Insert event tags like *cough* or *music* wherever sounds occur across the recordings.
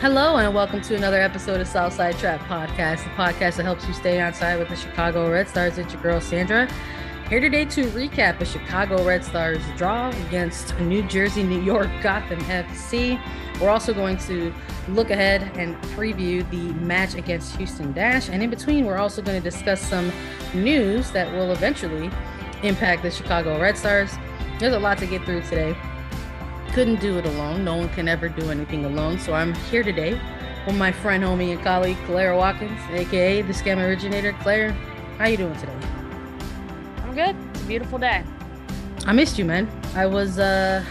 Hello, and welcome to another episode of Southside Trap Podcast, the podcast that helps you stay on side with the Chicago Red Stars. It's your girl, Sandra. Here today to recap the Chicago Red Stars draw against New Jersey, New York, Gotham FC. We're also going to look ahead and preview the match against Houston Dash. And in between, we're also going to discuss some news that will eventually impact the Chicago Red Stars. There's a lot to get through today couldn't do it alone. No one can ever do anything alone. So I'm here today with my friend, homie, and colleague Claire Watkins, aka the scam originator. Claire, how you doing today? I'm good. It's a beautiful day. I missed you, man. I was uh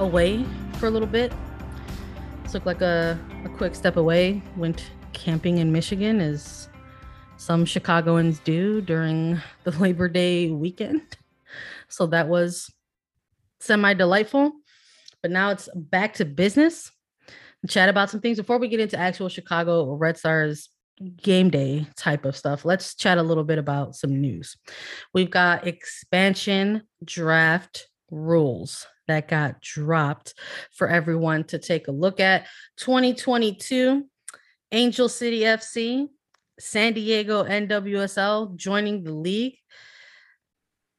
away for a little bit. Took like a, a quick step away. Went camping in Michigan as some Chicagoans do during the *laughs* Labor Day weekend. So that was semi delightful but now it's back to business. Chat about some things before we get into actual Chicago Red Stars game day type of stuff. Let's chat a little bit about some news. We've got expansion draft rules that got dropped for everyone to take a look at. 2022 Angel City FC, San Diego NWSL joining the league.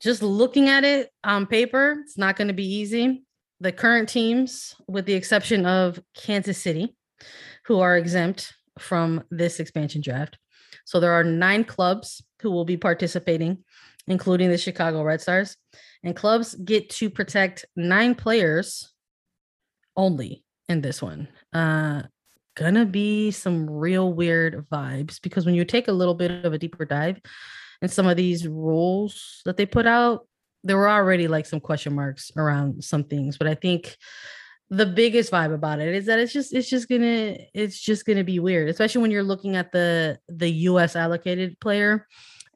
Just looking at it on paper, it's not going to be easy the current teams, with the exception of Kansas City, who are exempt from this expansion draft. So there are nine clubs who will be participating, including the Chicago Red Stars. And clubs get to protect nine players only in this one. Uh, gonna be some real weird vibes because when you take a little bit of a deeper dive in some of these rules that they put out, there were already like some question marks around some things, but I think the biggest vibe about it is that it's just it's just gonna it's just gonna be weird, especially when you're looking at the the U.S. allocated player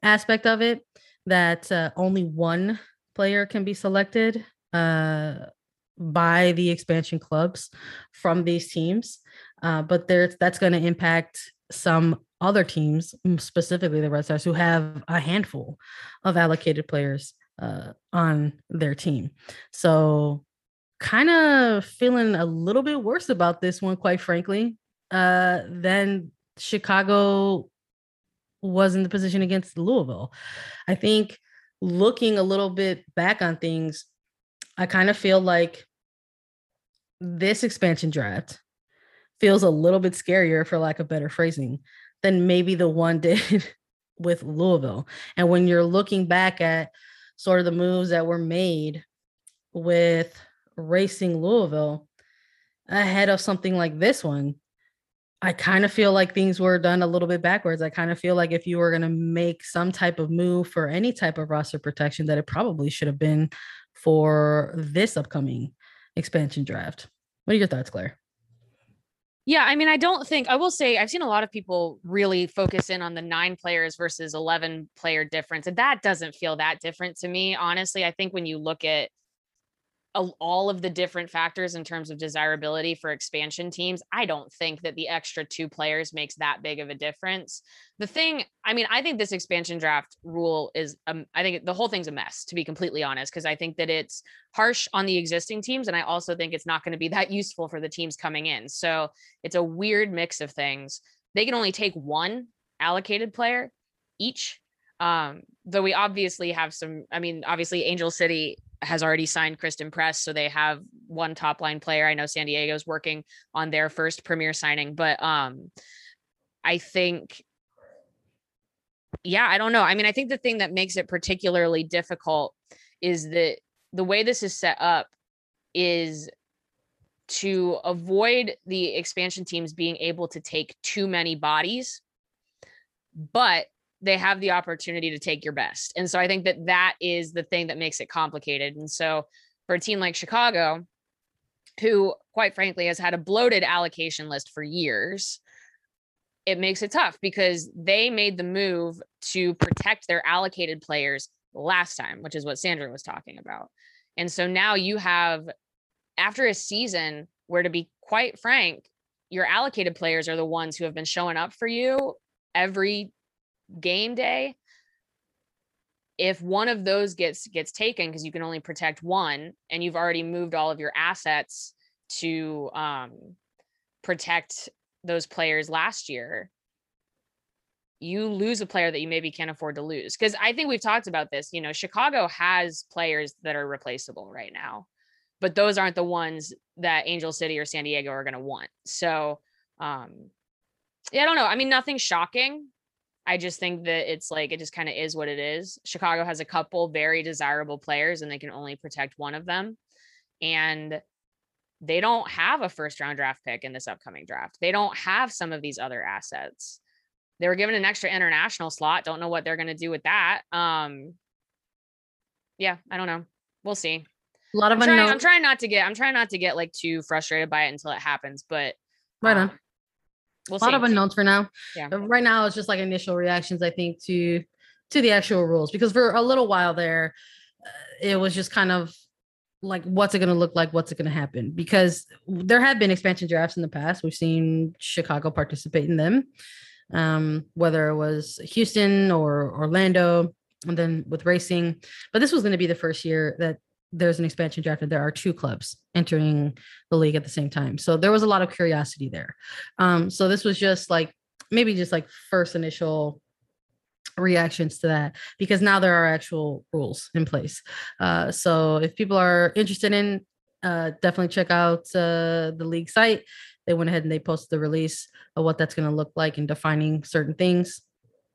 aspect of it. That uh, only one player can be selected uh, by the expansion clubs from these teams, uh, but there's that's going to impact some other teams, specifically the Red Stars, who have a handful of allocated players uh, on their team. So, kind of feeling a little bit worse about this one, quite frankly, uh, than Chicago was in the position against Louisville. I think looking a little bit back on things, I kind of feel like this expansion draft feels a little bit scarier, for lack of better phrasing, than maybe the one *laughs* did with Louisville. And when you're looking back at sort of the moves that were made with racing Louisville ahead of something like this one. I kind of feel like things were done a little bit backwards. I kind of feel like if you were going to make some type of move for any type of roster protection, that it probably should have been for this upcoming expansion draft. What are your thoughts, Claire? Yeah, I mean, I don't think I will say I've seen a lot of people really focus in on the nine players versus 11 player difference. And that doesn't feel that different to me. Honestly, I think when you look at all of the different factors in terms of desirability for expansion teams, I don't think that the extra two players makes that big of a difference. The thing, I mean, I think this expansion draft rule is, um, I think the whole thing's a mess, to be completely honest, because I think that it's harsh on the existing teams. And I also think it's not going to be *laughs* that useful for the teams coming in. So it's a weird mix of things. They can only take one allocated player each um though we obviously have some i mean obviously angel city has already signed Christen Press, so they have one top line player. I know San Diego's working on their first premier signing, but um, I think, yeah, I don't know. I mean, I think the thing that makes it particularly difficult is that the way this is set up is to avoid the expansion teams being able to take too many bodies, but they have the opportunity to take your best. And so I think that that is the thing that makes it complicated. And so for a team like Chicago, who quite frankly has had a bloated allocation list for years, it makes it tough because they made the move to protect their allocated players last time, which is what Sandra was talking about. And so now you have, after a season where, to be quite frank, your allocated players are the ones who have been showing up for you every game day if one of those gets gets taken because you can only protect one and you've already moved all of your assets to um, protect those players last year, you lose a player that you maybe can't afford to lose. Because I think we've talked about this. You know, Chicago has players that are replaceable right now, but those aren't the ones that Angel City or San Diego are going to want. So, um, yeah, I don't know. I mean, nothing shocking. I just think that it's like it just kind of is what it is. Chicago has a couple very desirable players and they can only protect one of them. And they don't have a first round draft pick in this upcoming draft. They don't have some of these other assets. They were given an extra international slot. Don't know what they're going to do with that. Um, yeah, I don't know. We'll see. A lot of I'm trying, unknown. I'm trying not to get. I'm trying not to get like too frustrated by it until it happens. But Right on. um, We'll a lot see. of unknowns for now. Yeah. Uh, Right now, it's just like initial reactions. I think to to the actual rules because for a little while there, uh, it was just kind of like what's it going to look like what's it going to happen because there have been expansion drafts in the past we've seen chicago participate in them um whether it was houston or orlando and then with racing but this was going to be the first year that there's an expansion draft and there are two clubs entering the league at the same time so there was a lot of curiosity there um so this was just like maybe just like first initial reactions to that because now there are actual rules in place. Uh, so if people are interested in, uh, definitely check out uh, the league site. They went ahead and they posted the release of what that's going to look like and defining certain things.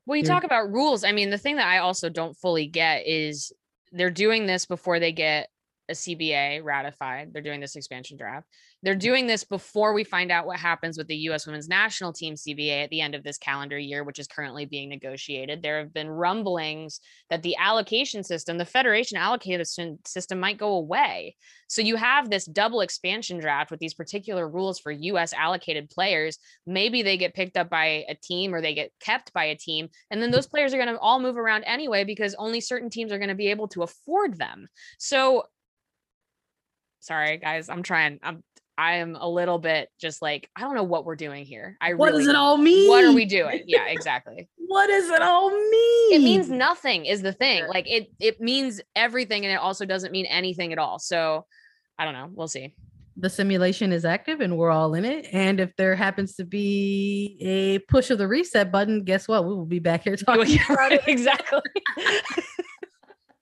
Well, you talk about rules. I mean, the thing that I also don't fully get is they're doing this before they get a CBA ratified. They're doing this expansion draft. They're mm-hmm. doing this before we find out what happens with the U.S. Women's National Team CBA at the end of this calendar year, which is currently being negotiated. There have been rumblings that the allocation system, the federation allocation system, might go away. So you have this double expansion draft with these particular rules for U.S. allocated players. Maybe they get picked up by a team or they get kept by a team. And then those *laughs* players are going to all move around anyway because only certain teams are going to be able to afford them. So sorry guys, I'm trying. I'm I am a little bit just like I don't know what we're doing here. I What really does it all mean? What are we doing? Yeah, *laughs* exactly. What does it all mean? It means nothing is the thing. Like it it means everything and it also doesn't mean anything at all. So I don't know. We'll see. the simulation is active and we're all in it. And if there happens to be a push of the reset button, guess what? We will be back here *laughs* talking *laughs* about it. exactly.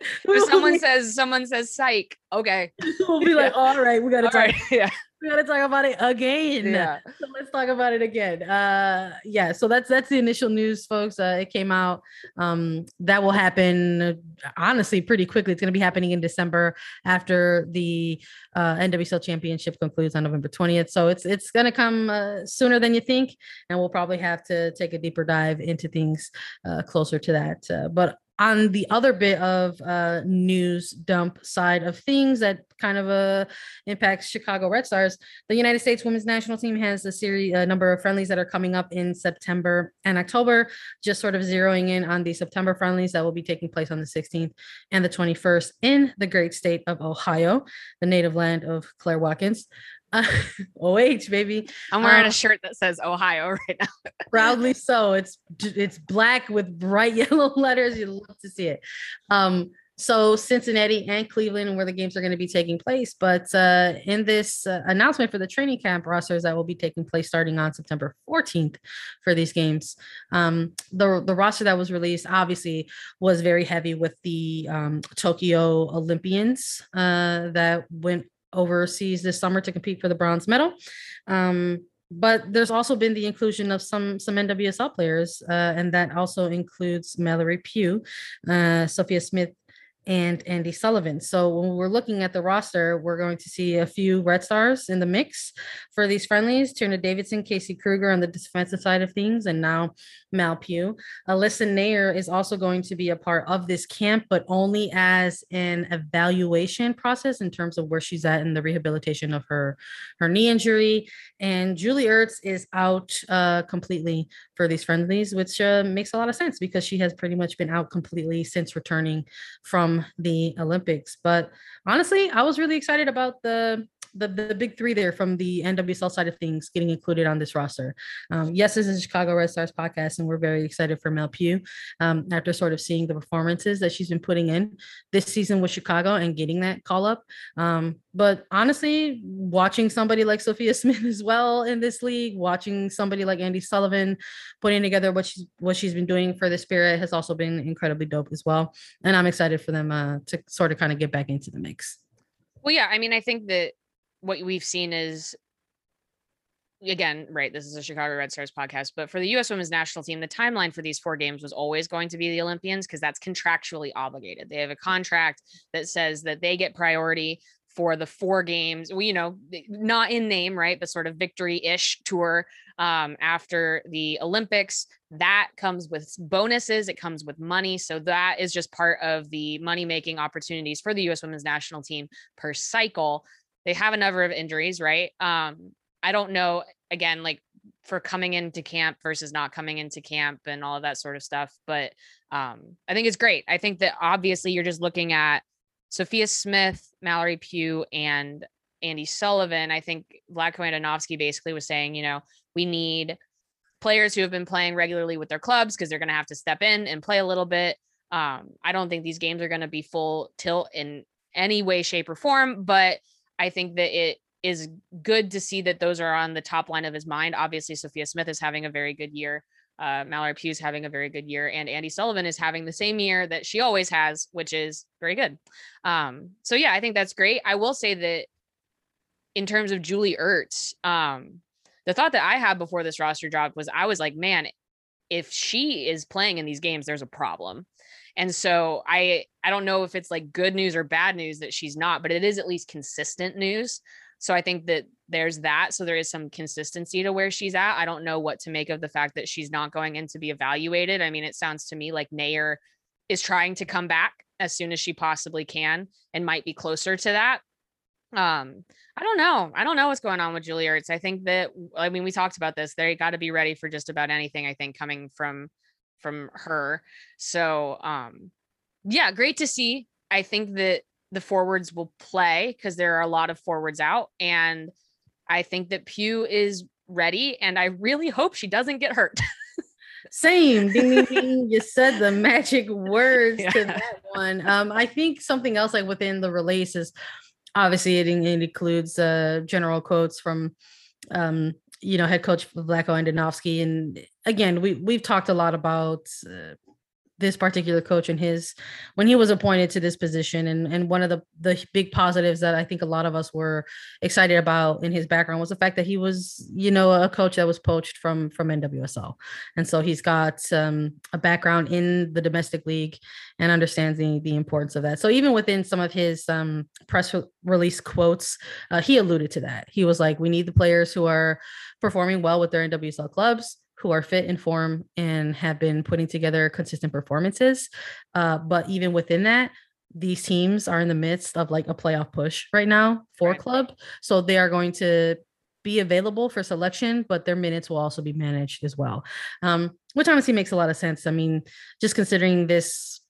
*laughs* If someone *laughs* says someone says psych, okay. *laughs* we'll be like, all right, we gotta All talk. right. Yeah. We gotta talk about it again. Yeah. So let's talk about it again. Uh, yeah. So that's that's the initial news, folks. Uh, it came out. Um, that will happen honestly pretty quickly. It's gonna be happening in December after the uh, NWSL Championship concludes on November twentieth. So it's it's gonna come uh, sooner than you think, and we'll probably have to take a deeper dive into things uh, closer to that. Uh, but on the other bit of uh, news dump side of things that kind of uh, impacts Chicago Red Stars, the United States women's national team has a series, a number of friendlies that are coming up in September and October. Just sort of zeroing in on the September friendlies that will be taking place on the 16th and the 21st in the great state of Ohio, the native land of Claire Watkins. Uh, *laughs* OH baby, I'm wearing Uh, a shirt that says Ohio *laughs* right now. proudly *laughs* so. It's it's black with bright yellow letters. You love to see it. Um, so Cincinnati and Cleveland, where the games are going to be taking place. But uh, in this uh, announcement for the training camp rosters that will be taking place starting on September 14th for these games, um, the the roster that was released obviously was very heavy with the um, Tokyo Olympians uh, that went overseas this summer to compete for the bronze medal. Um, but there's also been the inclusion of some some NWSL players, uh, and that also includes Mallory Pugh, uh, Sophia Smith, and Andi Sullivan. So when we're looking at the roster, we're going to see a few Red Stars in the mix for these friendlies. Tierna Davidson, Casey Krueger on the defensive side of things, and now Mal Pugh. Alyssa Naeher is also going to be a part of this camp, but only as an evaluation process in terms of where she's at in the rehabilitation of her her knee injury. And Julie Ertz is out uh, completely for these friendlies, which uh, makes a lot of sense because she has pretty much been out completely since returning from the Olympics. But honestly, I was really excited about the the, the big three there from the NWSL side of things getting included on this roster. Um, yes, this is Chicago Red Stars podcast, and we're very excited for Mal Pugh um, after sort of seeing the performances that she's been putting in this season with Chicago and getting that call up. Um, but honestly, watching somebody like Sophia *laughs* Smith as well in this league, watching somebody like Andi Sullivan putting together what she's what she's been doing for the Spirit has also been incredibly dope as well. And I'm excited for them uh, to sort of kind of get back into the mix. Well, yeah, I mean, I think that what we've seen is again, right, this is a Chicago Red Stars podcast, but for the US women's national team, the timeline for these four games was always going to be the Olympians because that's contractually obligated. They have a contract that says that they get priority for the four games, we, you know, not in name, right, but sort of victory ish tour um, after the Olympics. That comes with bonuses, it comes with money. So that is just part of the money making opportunities for the US women's national team per cycle. They have a number of injuries, right? Um, I don't know, again, like for coming into camp versus not coming into camp and all of that sort of stuff. But um, I think it's great. I think that obviously you're just looking at Sophia Smith, Mallory Pugh, and Andi Sullivan. I think Vlatko Andonovski basically was saying, you know, we need players who have been playing regularly with their clubs because they're going to have to step in and play a little bit. Um, I don't think these games are going to be full tilt in any way, shape, or form, but I think that it is good to see that those are on the top line of his mind. Obviously, Sophia Smith is having a very good year. Uh, Mallory Pugh's having a very good year, and Andi Sullivan is having the same year that she always has, which is very good. Um, so yeah, I think that's great. I will say that in terms of Julie Ertz, um, the thought that I had before this roster dropped was I was like, man, if she is playing in these games, there's a problem. And so I I don't know if it's like good news or bad news that she's not, but it is at least consistent news. So I think that there's that. So there is some consistency to where she's at. I don't know what to make of the fact that she's not going in to be evaluated. I mean, it sounds to me like Naeher is trying to come back as soon as she possibly can and might be closer to that. Um, I don't know. I don't know what's going on with Julie Ertz. I think that I mean we talked about this. They got to be ready for just about anything. I think coming from from her. So um, yeah, great to see. I think that the forwards will play because there are a lot of forwards out. And I think that Pugh is ready. And I really hope she doesn't get hurt. *laughs* Same. Ding, ding, ding. You *laughs* said the magic words yeah. to that one. Um, I think something else like within the release is obviously it, it includes uh, general quotes from um, you know head coach Vlatko Andonovski. And again, we we've talked a lot about uh, this particular coach and his when he was appointed to this position. And and one of the the big positives that I think a lot of us were excited about in his background was the fact that he was you know a coach that was poached from from NWSL and so he's got um, a background in the domestic league and understands the, the importance of that. So even within some of his um, press release quotes uh, he alluded to that. He was like we need the players who are performing well with their NWSL clubs who are fit in form and have been putting together consistent performances. Uh, but even within that, these teams are in the midst of like a playoff push right now for right. club. So they are going to be available for selection, but their minutes will also be managed as well. Um, which honestly makes a lot of sense. I mean, just considering this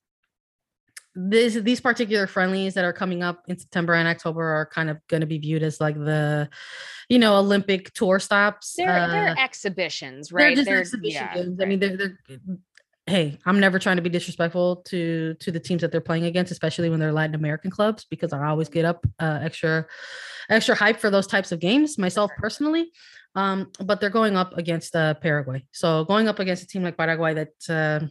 this these particular friendlies that are coming up in September and October are kind of going to be viewed as like the you know Olympic tour stops. They're uh, they're exhibitions, right? They're just they're, exhibition yeah, games. Right. I mean, they're they're hey, I'm never trying to be disrespectful to to the teams that they're playing against, especially when they're Latin American clubs, because I always get up uh, extra extra hype for those types of games myself personally. Um, but they're going up against uh, Paraguay, so going up against a team like Paraguay that. Uh,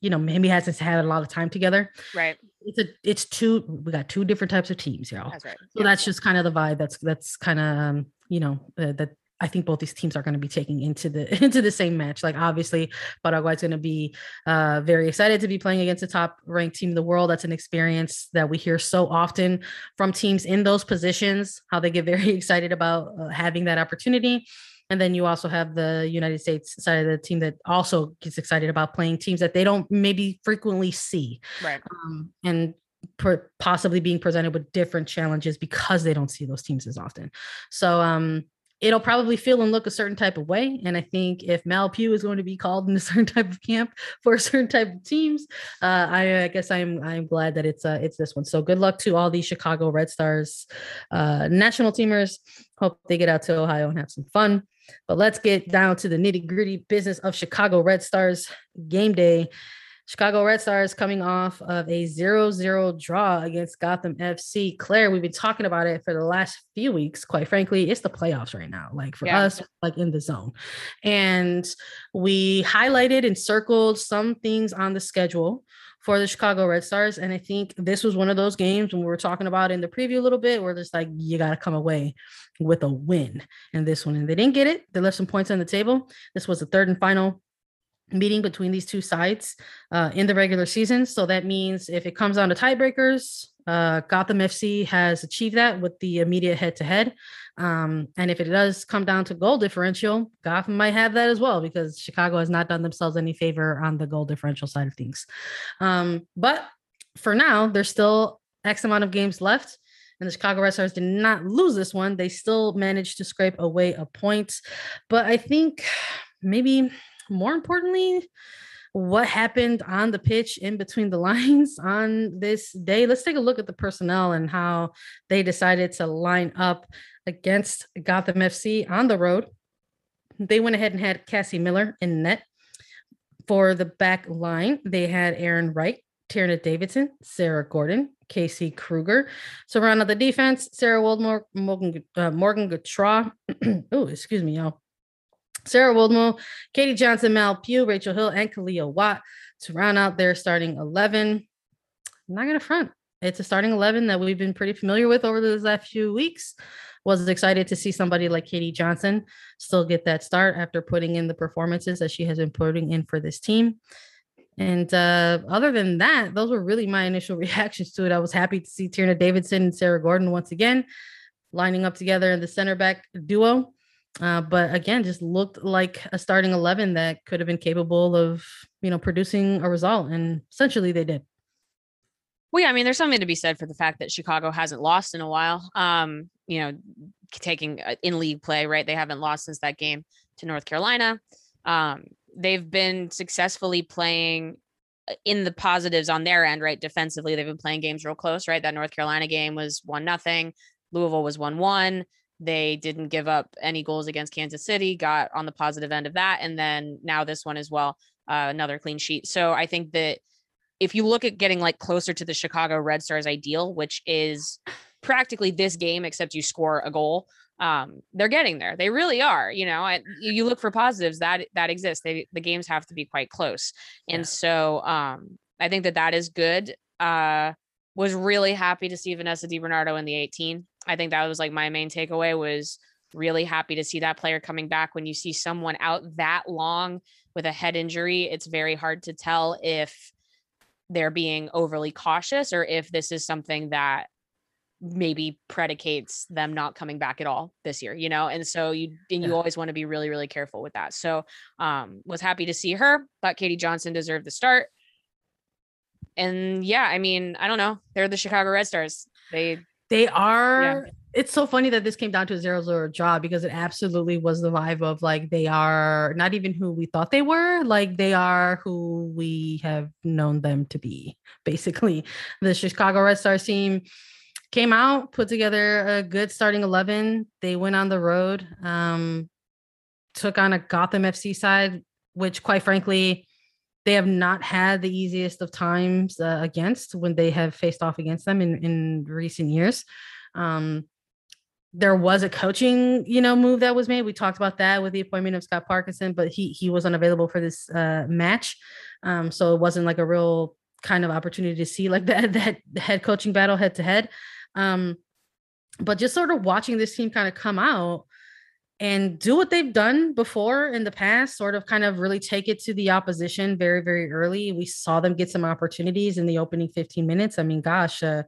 you know, maybe hasn't had a lot of time together. Right. It's a it's two we got two different types of teams, y'all. That's right. So yeah. that's just kind of the vibe that's that's kind of um, you know, uh, that I think both these teams are going to be taking into the *laughs* into the same match. Like obviously, Paraguay's going to be uh, very excited to be playing against the top ranked team in the world. That's an experience that we hear so often from teams in those positions. How they get very *laughs* excited about uh, having that opportunity. And then you also have the United States side of the team that also gets excited about playing teams that they don't maybe frequently see. Right. Um, and per- possibly being presented with different challenges because they don't see those teams as often. So um, it'll probably feel and look a certain type of way. And I think if Mal Pugh is going to be called in a *laughs* certain type of camp for a certain type of teams, uh, I, I, guess I'm I'm glad that it's uh, it's this one. So good luck to all these Chicago Red Stars uh, national teamers. Hope they get out to Ohio and have some fun. But let's get down to the nitty gritty business of Chicago Red Stars game day. Chicago Red Stars coming off of a 0-0 draw against Gotham FC. Claire, we've been talking about it for the last few weeks. Quite frankly, it's the playoffs right now. Like for yeah. us, like in the zone. And we highlighted and circled some things on the schedule for the Chicago Red Stars. And I think this was one of those games when we were talking about in the preview a little bit where it's like, you got to come away with a win in this one. And they didn't get it. They left some points on the table. This was the third and final meeting between these two sides uh, in the regular season. So that means if it comes down to tiebreakers, uh, Gotham FC has achieved that with the immediate head to head. And if it does come down to goal differential, Gotham might have that as well because Chicago has not done themselves any favor on the goal differential side of things. Um, but for now, there's still X amount of games left. And the Chicago Red Stars did not lose this one. They still managed to scrape away a point. But I think maybe more importantly, what happened on the pitch in between the *laughs* lines on this day. Let's take a look at the personnel and how they decided to line up against Gotham FC on the road. They went ahead and had Cassie Miller in net. For the back line, they had Arin Wright, Tierna Davidson, Sarah Gordon, Casey Krueger. So around the defense, Sarah Woldmoe, Morgan, uh, Morgan *clears throat* oh, excuse me, y'all. Sarah Woldmoe, Katie Johnson, Mal Pugh, Rachel Hill, and Kealia Watt to round out their starting 11. I'm not going to front. It's a starting 11 that we've been pretty familiar with over those last few weeks. Was excited to see somebody like Katie Johnson still get that start after putting in the performances that she has been putting in for this team. And uh, other than that, those were really my initial *laughs* reactions to it. I was happy to see Tierna Davidson and Sarah Gordon once again lining up together in the center back duo. Uh, but again, just looked like a starting 11 that could have been capable of, you know, producing a result. And essentially they did. Well, yeah, I mean, there's something to be said for the fact that Chicago hasn't lost in a while. Um, you know, taking uh, in league play, right? They haven't lost since that game to North Carolina. Um, they've been successfully playing uh, in the positives on their end, right? Defensively, they've been playing games real close, right? That North Carolina game was one nothing. Louisville was one one. They didn't give up any goals against Kansas City, got on the positive end of that. And then now this one as well, uh, another clean sheet. So I think that if you look at getting like closer to the Chicago Red Stars ideal, which is practically this game, except you score a goal, um, they're getting there. They really are. You know, I, you look for positives that that exist. They, the games have to be quite close, and yeah. so um, I think that that is good. Uh, was really happy to see Vanessa DiBernardo in the 18. I think that was like my main takeaway was really happy to see that player coming back when you see someone out that long with a head injury it's very hard to tell if they're being overly cautious or if this is something that maybe predicates them not coming back at all this year you know and so you and you yeah. always want to be really really careful with that so um was happy to see her thought katie johnson deserved the start and yeah, I mean, I don't know. They're the Chicago Red Stars. They they are. Yeah. It's so funny that this came down to a zero zero draw because it absolutely was the vibe of like they are not even who we thought they were. Like they are who we have known them to be. Basically, the Chicago Red Stars team came out, put together a good starting eleven. They went on the road, um, took on a Gotham FC side, which quite frankly they have not had the easiest of times uh, against when they have faced off against them in, in recent years. Um, there was a coaching, you know, move that was made. We talked about that with the appointment of Scott Parkinson, but he he was unavailable for this uh, match, um, so it wasn't like a real kind of opportunity to see like *laughs* that that head coaching battle head to head. Um, but just sort of watching this team kind of come out and do what they've done before in the past, sort of kind of really take it to the opposition very, very early. We saw them get some opportunities in the opening 15 minutes. I mean, gosh, uh,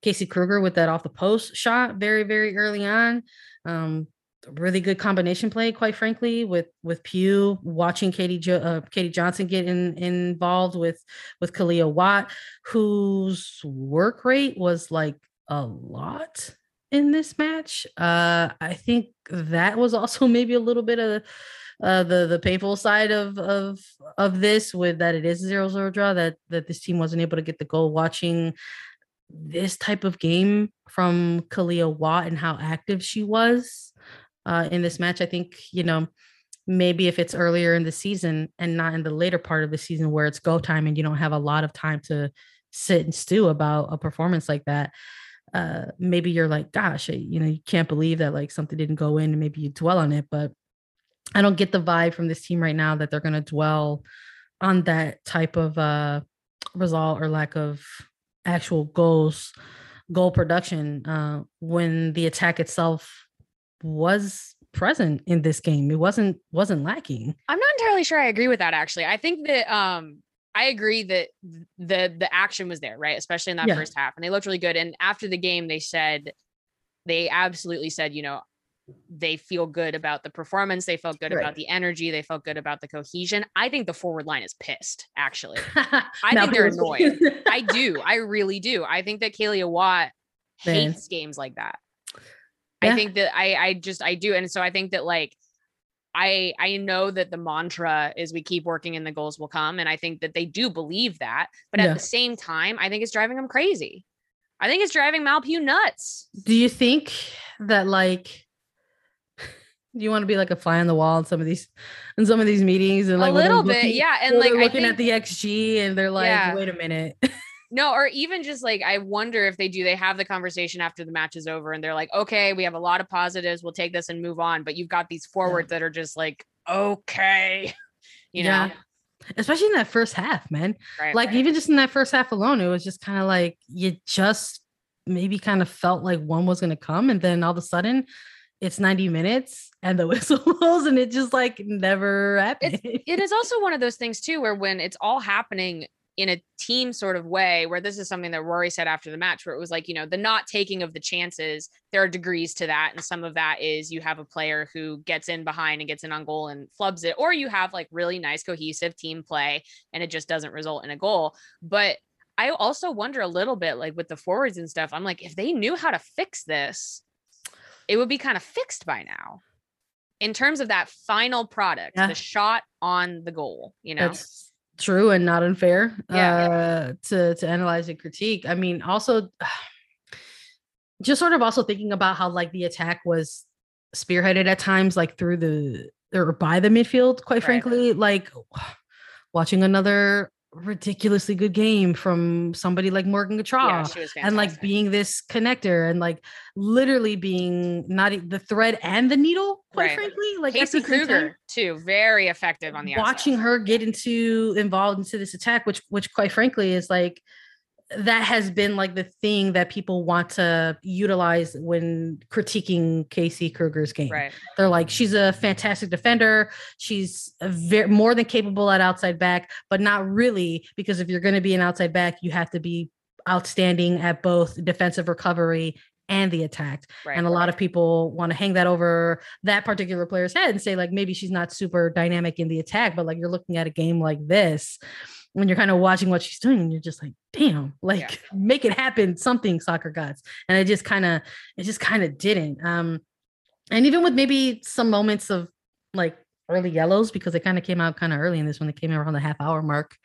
Casey Krueger with that off the post shot very, very early on. Um, really good combination play, quite frankly, with with Pugh watching Katie jo- uh, Katie Johnson get in, involved with with Kealia Watt, whose work rate was like a lot in this match. Uh, I think that was also *laughs* maybe a little bit of uh, the the painful side of of of this with that it is a zero zero draw that that this team wasn't able to get the goal. Watching this type of game from Kealia Watt and how active she was uh, in this match, I think you know maybe if it's earlier in the season and not in the later part of the season where it's go time and you don't have a lot of time to sit and stew about a performance like that uh maybe you're like gosh you know you can't believe that like something didn't go in and maybe you dwell on it but i don't get the vibe from this team right now that they're going to dwell on that type of uh result or lack of actual goals goal production uh when the attack itself was present in this game. It wasn't wasn't lacking. I'm not entirely sure I agree with that actually. I think that um I agree that the the action was there, right? Especially in that yeah. first half. And they looked really good. And after the game, they said they absolutely said, you know, they feel good about the performance. They felt good right. about the energy. They felt good about the cohesion. I think the forward line is pissed, actually. *laughs* I think they're annoyed. *laughs* I do. I really do. I think that Kealia Watt hates Man. games like that. yeah. I think that I I just I do. And so I think that like I I know that the mantra is we keep working and the goals will come. And I think that they do believe that. But at the same time, I think it's driving them crazy. I think it's driving Mal Pugh nuts. Do you think that like you want to be like a fly on the wall in some of these in some of these meetings and like a little bit, looking, yeah. And like looking think, at the XG and they're like, yeah. wait a minute. *laughs* No, or even just like I wonder if they do, they have the conversation after the match is over and they're like, okay, we have a lot of positives. We'll take this and move on. But you've got these forwards yeah. that are just like, okay, *laughs* you yeah. know. Especially in that first half, man. Right, like right. even just in that first half alone, it was just kind of like you just maybe kind of felt like one was gonna come, and then all of a sudden it's 90 minutes and the *laughs* whistle blows and it just like never happened. It's, it is also one of those things too where when it's all happening in a team sort of way where this is something that Rory said after the match where it was like you know the not taking of the chances there are degrees to that and some of that is you have a player who gets in behind and gets in on goal and flubs it or you have like really nice cohesive team play and it just doesn't result in a goal. But I also wonder a little bit like with the forwards and stuff I'm like if they knew how to fix this it would be kind of fixed by now. In terms of that final product yeah. the shot on the goal you know? That's- true and not unfair yeah, uh, to to analyze and critique. I mean, also *sighs* just sort of also thinking about how like the attack was spearheaded at times, like through the or by the midfield. Quite right. frankly, like *sighs* watching another ridiculously good game from somebody like Morgan Gautrat yeah, and like being this connector and like literally being not the thread and the needle, quite right. frankly. Like Casey Krueger too, very effective on the watching outside. her get into involved into this attack, which which quite frankly is like that has been like the thing that people want to utilize when critiquing Casey Krueger's game. Right. They're like, she's a fantastic defender. She's very more than capable at outside back, but not really because if you're going to be an outside back, you have to be outstanding at both defensive recovery and the attack. Right, and a lot of people want to hang that over that particular player's head and say like maybe she's not super dynamic in the attack, but like you're looking at a game like this when you're kind of watching what she's doing, you're just like, damn, like yeah. make it happen, something soccer gods. And it just kind of, it just kind of didn't. Um, and even with maybe some moments of like early yellows because they kind of came out kind of early in this one. They came around the half hour mark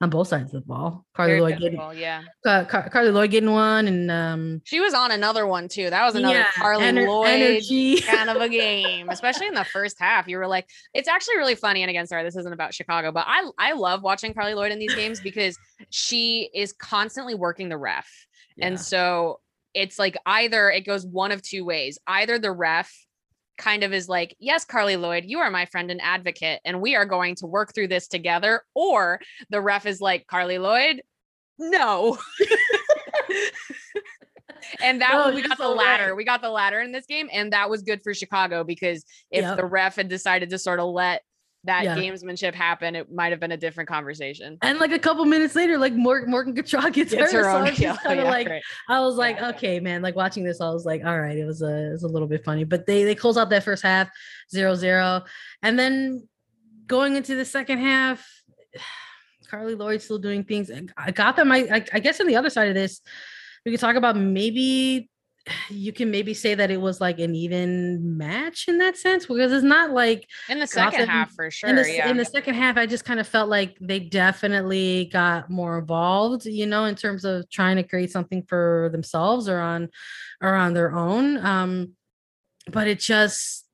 on both sides of the ball. Carli Very Lloyd getting, yeah. Uh, Car- Carli Lloyd getting one, and um, she was on another one too. That was another yeah, Carli ener- Lloyd energy. *laughs* kind of a game, especially in the first half. You were like, it's actually really funny. And again, sorry, this isn't about Chicago, but I I love watching Carli Lloyd in these *laughs* games because she is constantly working the ref, yeah. and so it's like either it goes one of two ways. Either the ref kind of is like, yes, Carli Lloyd, you are my friend and advocate, and we are going to work through this together. Or the ref is like, Carli Lloyd, no. *laughs* and that no, we got the latter. Right. We got the latter in this game, and that was good for Chicago because if yep. the ref had decided to sort of let that yeah. gamesmanship happened, it might have been a different conversation. And like a couple minutes later, like Morgan Morgan gets, gets her, her own so. *laughs* Kind of yeah, like right. I was like, yeah. okay, man. Like watching this, I was like, all right, it was a it was a little bit funny. But they they close out that first half zero zero, and then going into the second half. *sighs* Carli Lloyd still doing things. I got them. I, I, I guess on the other side of this, we could talk about maybe you can maybe say that it was like an even match in that sense because it's not like in the second Gotham, half for sure. In the, yeah. in the second half, I just kind of felt like they definitely got more involved, you know, in terms of trying to create something for themselves or on or on their own. Um, but it just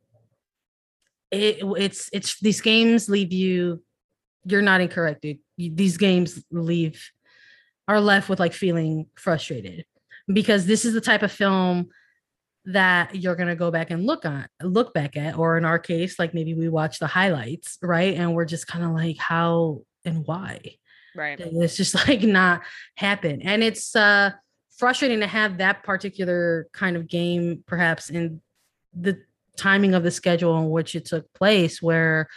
it it's it's these games leave you you're not incorrect, dude. These games leave are left with like feeling frustrated because this is the type of film that you're going to go back and look on look back at or in our case like maybe we watch the highlights right? And we're just kind of like how and why? Right. It's just *laughs* like not happen. And it's uh frustrating to have that particular kind of game perhaps in the timing of the schedule in which it took place where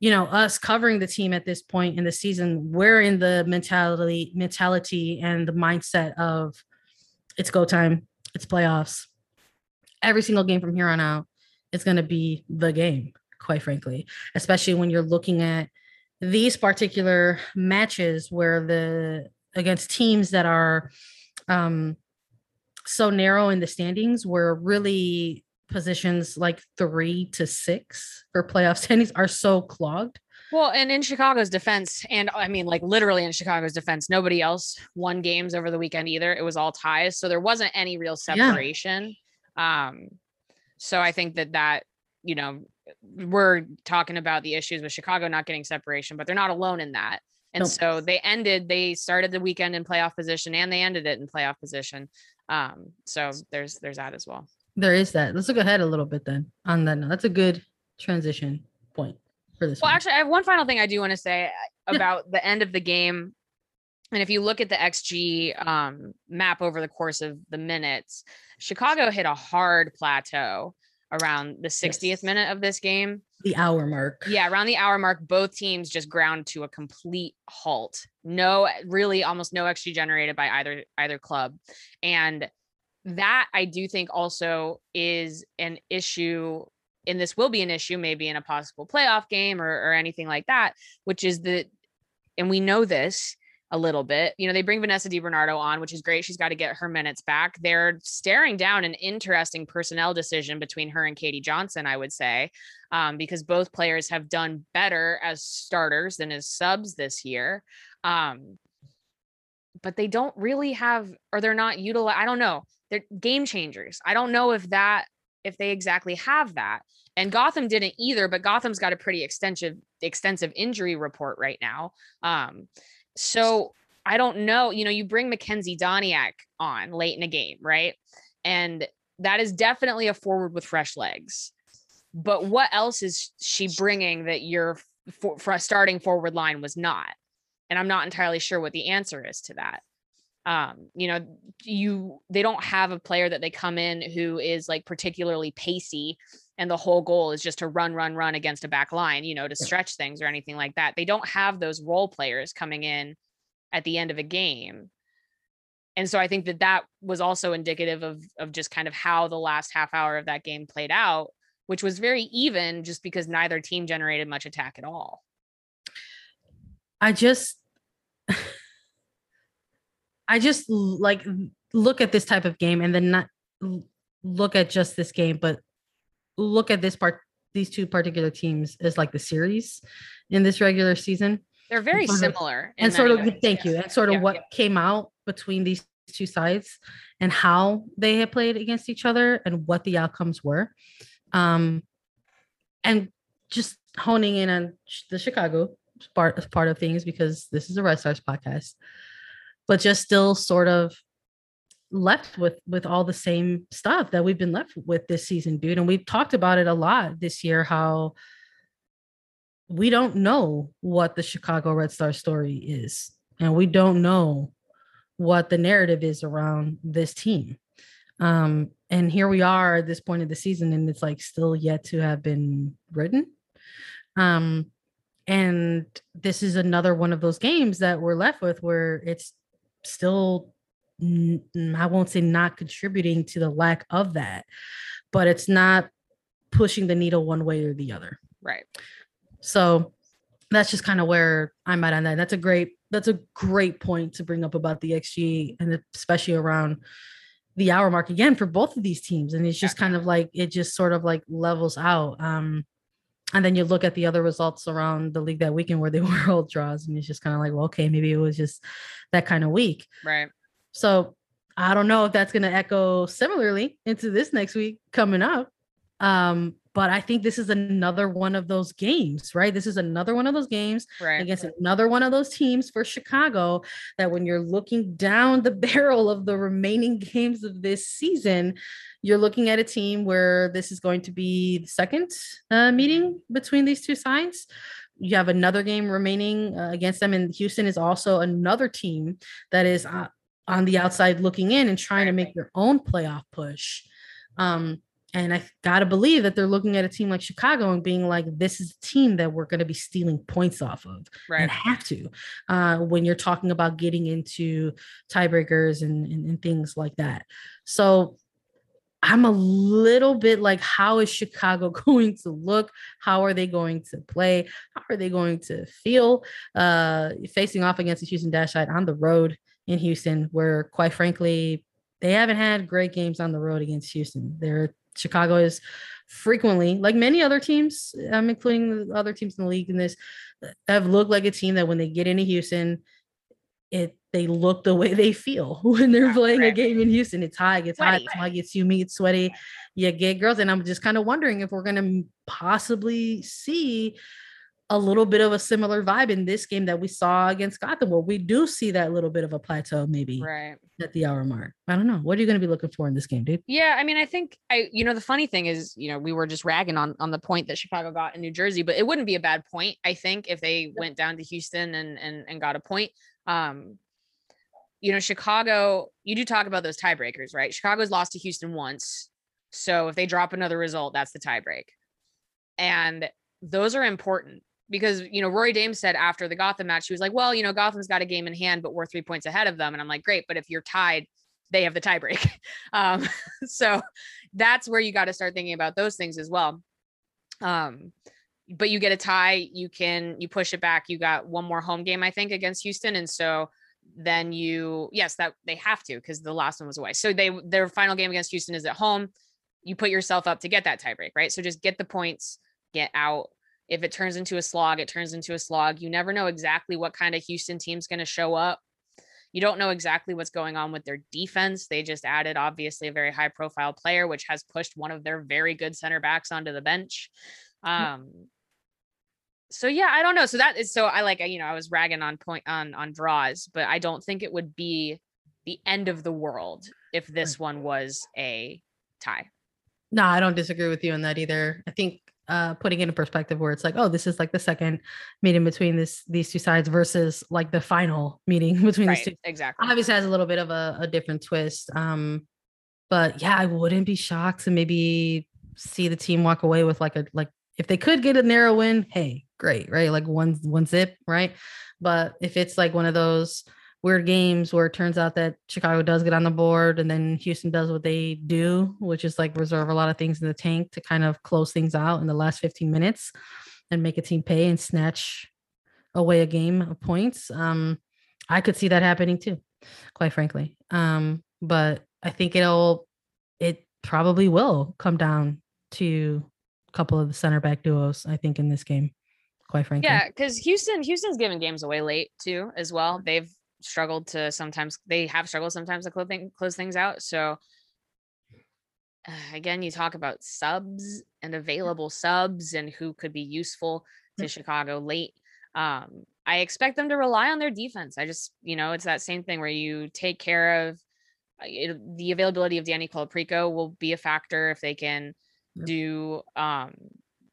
you know us covering the team at this point in the season we're in the mentality mentality and the mindset of it's go time, it's playoffs. Every single game from here on out is going to be the game, quite frankly, especially when you're looking at these particular matches where the against teams that are um so narrow in the standings where really positions like three to six for playoff standings are so clogged well, and in Chicago's defense, and I mean, like literally in Chicago's defense, nobody else won games over the weekend either. It was all ties. So there wasn't any real separation. Yeah. Um, so I think that that, you know, we're talking about the issues with Chicago not getting separation, but they're not alone in that. And nope. so they ended, they started the weekend in playoff position and they ended it in playoff position. Um, so there's there's that as well. There is that. Let's look ahead a little bit then on that. That's a good transition point for this. Well, one. actually, I have one final thing I do want to say about the end of the game. And if you look at the XG um, map over the course of the minutes, Chicago hit a hard plateau around the 60th yes. minute of this game. The hour mark. Yeah, around the hour mark, both teams just ground to a complete halt. No, really almost no XG generated by either either club. And that I do think also is an issue and this will be an issue maybe in a possible playoff game or, or anything like that, which is that, and we know this a little bit. You know, they bring Vanessa DiBernardo on, which is great. She's got to get her minutes back. They're staring down an interesting personnel decision between her and Katie Johnson, I would say, um, because both players have done better as starters than as subs this year. Um, but they don't really have, or they're not utilized. I don't know. They're game changers. I don't know if that if they exactly have that. And Gotham didn't either, but Gotham's got a pretty extensive extensive injury report right now. Um, so I don't know. You know, you bring Makenzy Doniak on late in a game, right? And that is definitely a forward with fresh legs. But what else is she bringing that your for, for starting forward line was not? And I'm not entirely sure what the answer is to that um, you know, you they don't have a player that they come in who is like particularly pacey and the whole goal is just to run, run, run against a back line, you know, to stretch things or anything like that. They don't have those role players coming in at the end of a game. And so I think that that was also indicative of of just kind of how the last half hour of that game played out, which was very even just because neither team generated much attack at all. I just *laughs* I just like look at this type of game and then not look at just this game, but look at this part, these two particular teams as like the series in this regular season. They're very similar. and sort of, ways. thank yeah. you. And sort of yeah, what yeah. came out between these two sides and how they had played against each other and what the outcomes were. Um, and just honing in on the Chicago part, part of things because this is a Red Stars podcast but just still sort of left with with all the same stuff that we've been left with this season dude and we've talked about it a lot this year how we don't know what the chicago red star story is and we don't know what the narrative is around this team. Um and here we are at this point of the season and it's like still yet to have been written. Um and this is another one of those games that we're left with where it's still I won't say not contributing to the lack of that, but it's not pushing the needle one way or the other. Right. So that's just kind of where I'm at on that. That's a great that's a great point to bring up about the XG and especially around the hour mark again for both of these teams. And it's just yeah. kind of like it just sort of like levels out. Um, and then you look at the other results around the league that weekend where they *laughs* were all draws, and it's just kind of like, well, okay, maybe it was just that kind of week. Right. So I don't know if that's going to echo similarly into this next week coming up. Um, but I think this is another one of those games, right? This is another one of those games right. against another one of those teams for Chicago that when you're looking down the *laughs* barrel of the remaining games of this season, you're looking at a team where this is going to be the second uh, meeting between these two sides. You have another game remaining uh, against them, and Houston is also another team that is uh, on the outside looking in and trying to make their own playoff push. Um, and I gotta believe that they're looking at a team like Chicago and being like, this is a team that we're gonna be stealing points off of right. and have to uh, when you're talking about getting into tiebreakers and, and, and things like that. So I'm a little bit like, how is Chicago *laughs* going to look? How are they going to play? How are they going to feel uh, facing off against the Houston Dash side on the road in Houston, where quite frankly, they haven't had great games on the road against Houston. They're Chicago is frequently, like many other teams, um, including the other teams in the league in this, have looked like a team that when they get into Houston, it they look the way they feel *laughs* when they're playing a game in Houston. It's high, it gets sweaty. hot, it's hot, gets humid, it's sweaty. You get girls, and I'm just kind of wondering if we're gonna possibly see a little bit of a similar vibe in this game that we saw against Gotham. Well, we do see that little bit of a plateau, maybe right at the hour mark. I don't know. What are you going to be looking for in this game, dude? Yeah, I mean, I think I, you know, the funny thing is, you know, we were just ragging on on the point that Chicago got in New Jersey, but it wouldn't be a bad point, I think, if they went down to Houston and and and got a point. Um, you know, Chicago, you do talk about those tiebreakers, right? Chicago's lost to Houston once. So if they drop another result, that's the tiebreak. And those are important because you know Rory Dames said after the Gotham match, she was like, "Well, you know, Gotham's got a game in hand, but we're three points ahead of them." And I'm like, "Great, but if you're tied, they have the tiebreak." *laughs* um, *laughs* so that's where you got to start thinking about those things as well. Um, but you get a tie, you can you push it back. You got one more home game, I think, against Houston, and so then you yes that they have to because the last one was away. So they their final game against Houston is at home. You put yourself up to get that tiebreak, right? So just get the points, get out if it turns into a slog, it turns into a slog. You never know exactly what kind of Houston team's going to show up. You don't know exactly what's going on with their defense. They just added, obviously, a very high profile player, which has pushed one of their very good center backs onto the bench. Um, so yeah, I don't know. So that is so I like, you know, I was ragging on point on on draws, but I don't think it would be the end of the world if this one was a tie. No, I don't disagree with you on that either. I think uh, putting it in perspective where it's like, oh, this is like the second meeting between this these two sides versus like the final meeting *laughs* between right, these two. Exactly. Obviously has a little bit of a, a different twist. Um, but yeah, I wouldn't be shocked to maybe see the team walk away with like a like if they could get a narrow win, hey, great, right? Like one one zip, right? But if it's like one of those weird games where it turns out that Chicago does get on the board and then Houston does what they do, which is like reserve a lot of things in the tank to kind of close things out in the last 15 minutes and make a team pay and snatch away a game of points. Um, I could see that happening too, quite frankly. Um, but I think it'll, it probably will come down to a couple of the center back duos, I think, in this game quite frankly. Yeah, because Houston, Houston's giving games away late too, as well. They've struggled to sometimes they have struggled sometimes to close, thing, close things out. So *sighs* again, you talk about subs and available subs and who could be useful to mm-hmm. Chicago late. Um, I expect them to rely on their defense. I just, you know, it's that same thing where you take care of uh, it, the availability of Dani Colaprico will be a factor if they can do um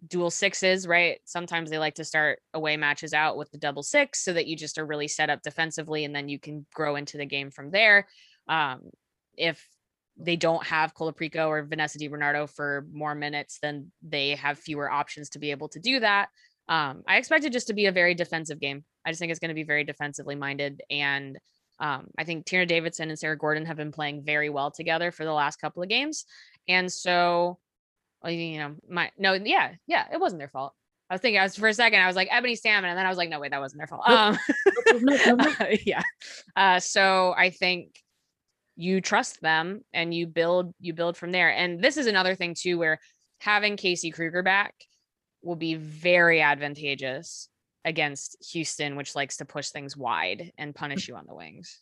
dual sixes, right? Sometimes they like to start away matches out with the double six so that you just are really set up defensively and then you can grow into the game from there. Um, if they don't have Colaprico or Vanessa DiBernardo for more minutes, then they have fewer options to be able to do that. Um, I expect it just to be a very defensive game. I just think it's going to be very defensively minded. And um, I think Tierna Davidson and Sarah Gordon have been playing very well together for the last couple of games. And so you know, my no, yeah, yeah, it wasn't their fault. I was thinking, I was for a second, I was like Ebony Salmon, and then I was like, no, wait, that wasn't their fault. Um, *laughs* yeah. Uh, so I think you trust them and you build you build from there. And this is another thing too where having Casey Krueger back will be very advantageous against Houston, which likes to push things wide and punish you on the wings.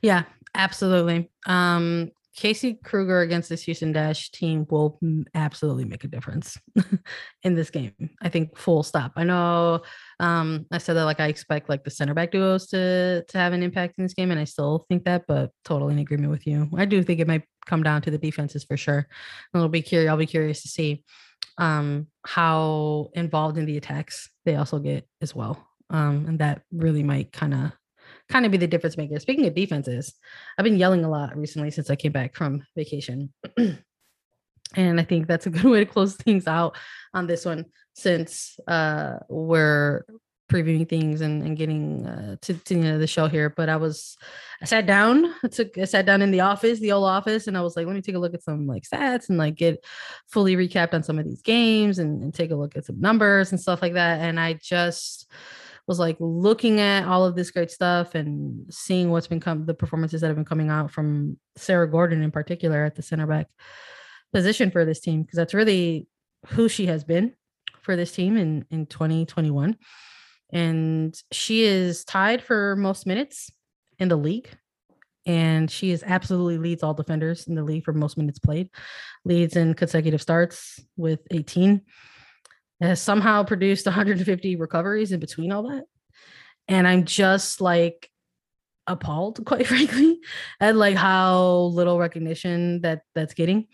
Yeah, absolutely. Um, Casey Krueger against this Houston Dash team will absolutely make a difference *laughs* in this game. I think full stop. I know um, I said that like I expect like the center back duos to to have an impact in this game, and I still think that, but totally in agreement with you. I do think it might come down to the defenses for sure. And I'll be curious. I'll be curious to see um, how involved in the attacks they also get as well. Um, and that really might kind of kind of be the difference maker. Speaking of defenses, I've been yelling a lot recently since I came back from vacation. *clears throat* and I think that's a good *laughs* way to close things out on this one since uh, we're previewing things and, and getting uh, to, to you know, the show here. But I was, I sat down, I took, I sat down in the office, the old office, and I was like, let me take a look at some like stats and like get fully recapped on some of these games and, and take a look at some numbers and stuff like that. And I just, was like looking at all of this great stuff and seeing what's been come the performances that have been coming out from Sarah Gordon in particular at the center back position for this team because that's really who she has been for this team in in 2021 and she is tied for most minutes in the league and she is absolutely leads all defenders in the league for most minutes played leads in consecutive starts with 18 has somehow produced 150 recoveries in between all that. And I'm just like appalled, *laughs* quite frankly, at like how little recognition that that's getting.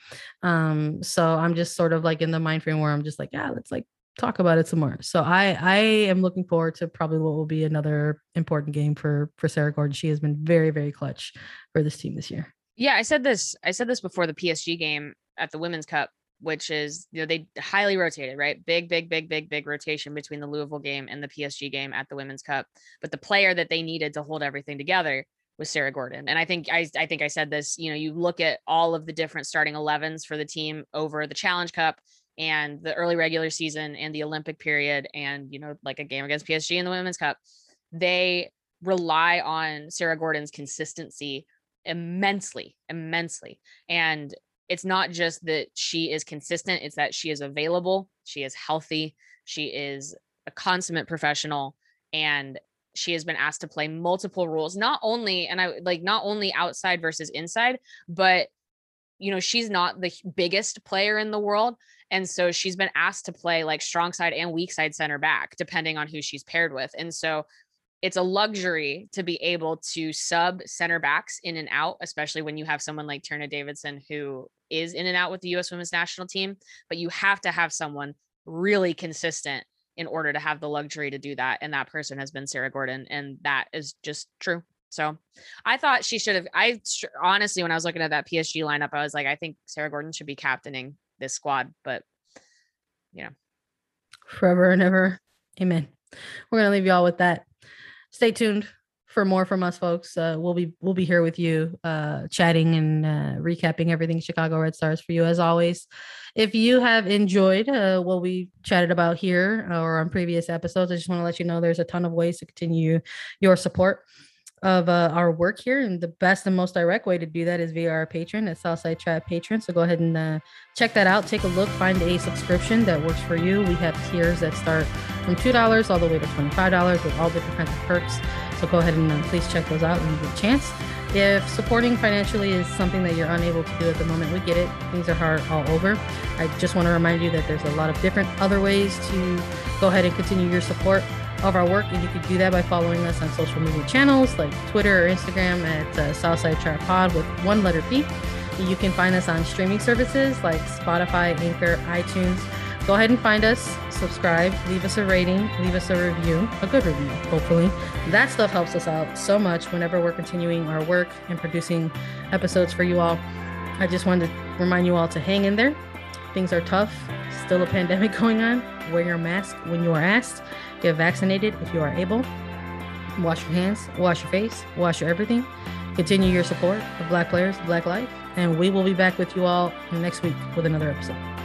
Um, so I'm just sort of like in the mind frame where I'm just like, yeah, let's like talk about it some more. So I I am looking forward to probably what will be another important game for for Sarah Gordon. She has been very very clutch for this team this year. Yeah, I said this I said this before the PSG game at the Women's Cup which is you know they highly rotated right? Big big big big big rotation between the louisville game and the psg game at the women's cup. But the player that they needed to hold everything together was sarah gordon. And i think i, I think i said this you know you look at all of the different starting 11s for the team over the challenge cup and the early regular season and the olympic period and you know like a game against psg in the women's cup. They rely on sarah gordon's consistency immensely immensely. And it's not just that she is consistent, it's that she is available, she is healthy, she is a consummate professional, and she has been asked to play multiple roles, not only, and I like not only outside versus inside, but you know, she's not the biggest player in the world. And so she's been asked to play like strong side and weak side center back, depending on who she's paired with. And so it's a luxury to be able to sub center backs in and out, especially when you have someone like Tierna Davidson who is in and out with the US women's national team. But you have to have someone really consistent in order to have the luxury to do that. And that person has been Sarah Gordon. And that is just true. So I thought she should have. I honestly, when I was looking at that PSG lineup, I was like, I think Sarah Gordon should be captaining this squad. But, you know, forever and ever. Amen. We're going to leave you all with that stay tuned for more from us folks. Uh, we'll be we'll be here with you uh, chatting and uh, recapping everything chicago red stars for you. As always if you have enjoyed uh, what we chatted about here or on previous episodes i just want to let you know there's a ton of ways to continue your support of uh, our work here. And the best and most direct way to do that is via our Patreon at Southside Trap Patreon. So go ahead and uh, check that out. Take a look, find a subscription that works for you. We have tiers that start from $2 all the way to $25 with all different kinds of perks. So go ahead and uh, please check those out when you get a chance. If supporting financially is something that you're unable to do at the moment, we get it. Things are hard all over. I just want to remind you that there's a lot of different other ways to go ahead and continue your support of our work, and you can do that by following us on social media channels like Twitter or Instagram at uh, Southside Trap Pod with one letter P. You can find us on streaming services like Spotify, Anchor, iTunes. Go ahead and find us, subscribe, leave us a rating, leave us a review, a good review, hopefully. That stuff helps us out so much whenever we're continuing our work and producing episodes for you all. I just wanted to remind you all to hang in there. Things are tough, still a pandemic *laughs* going on. Wear your mask when you are asked. Get vaccinated if you are able. Wash your hands, wash your face, wash your everything. Continue your support of Black players, Black life. And we will be back with you all next week with another episode.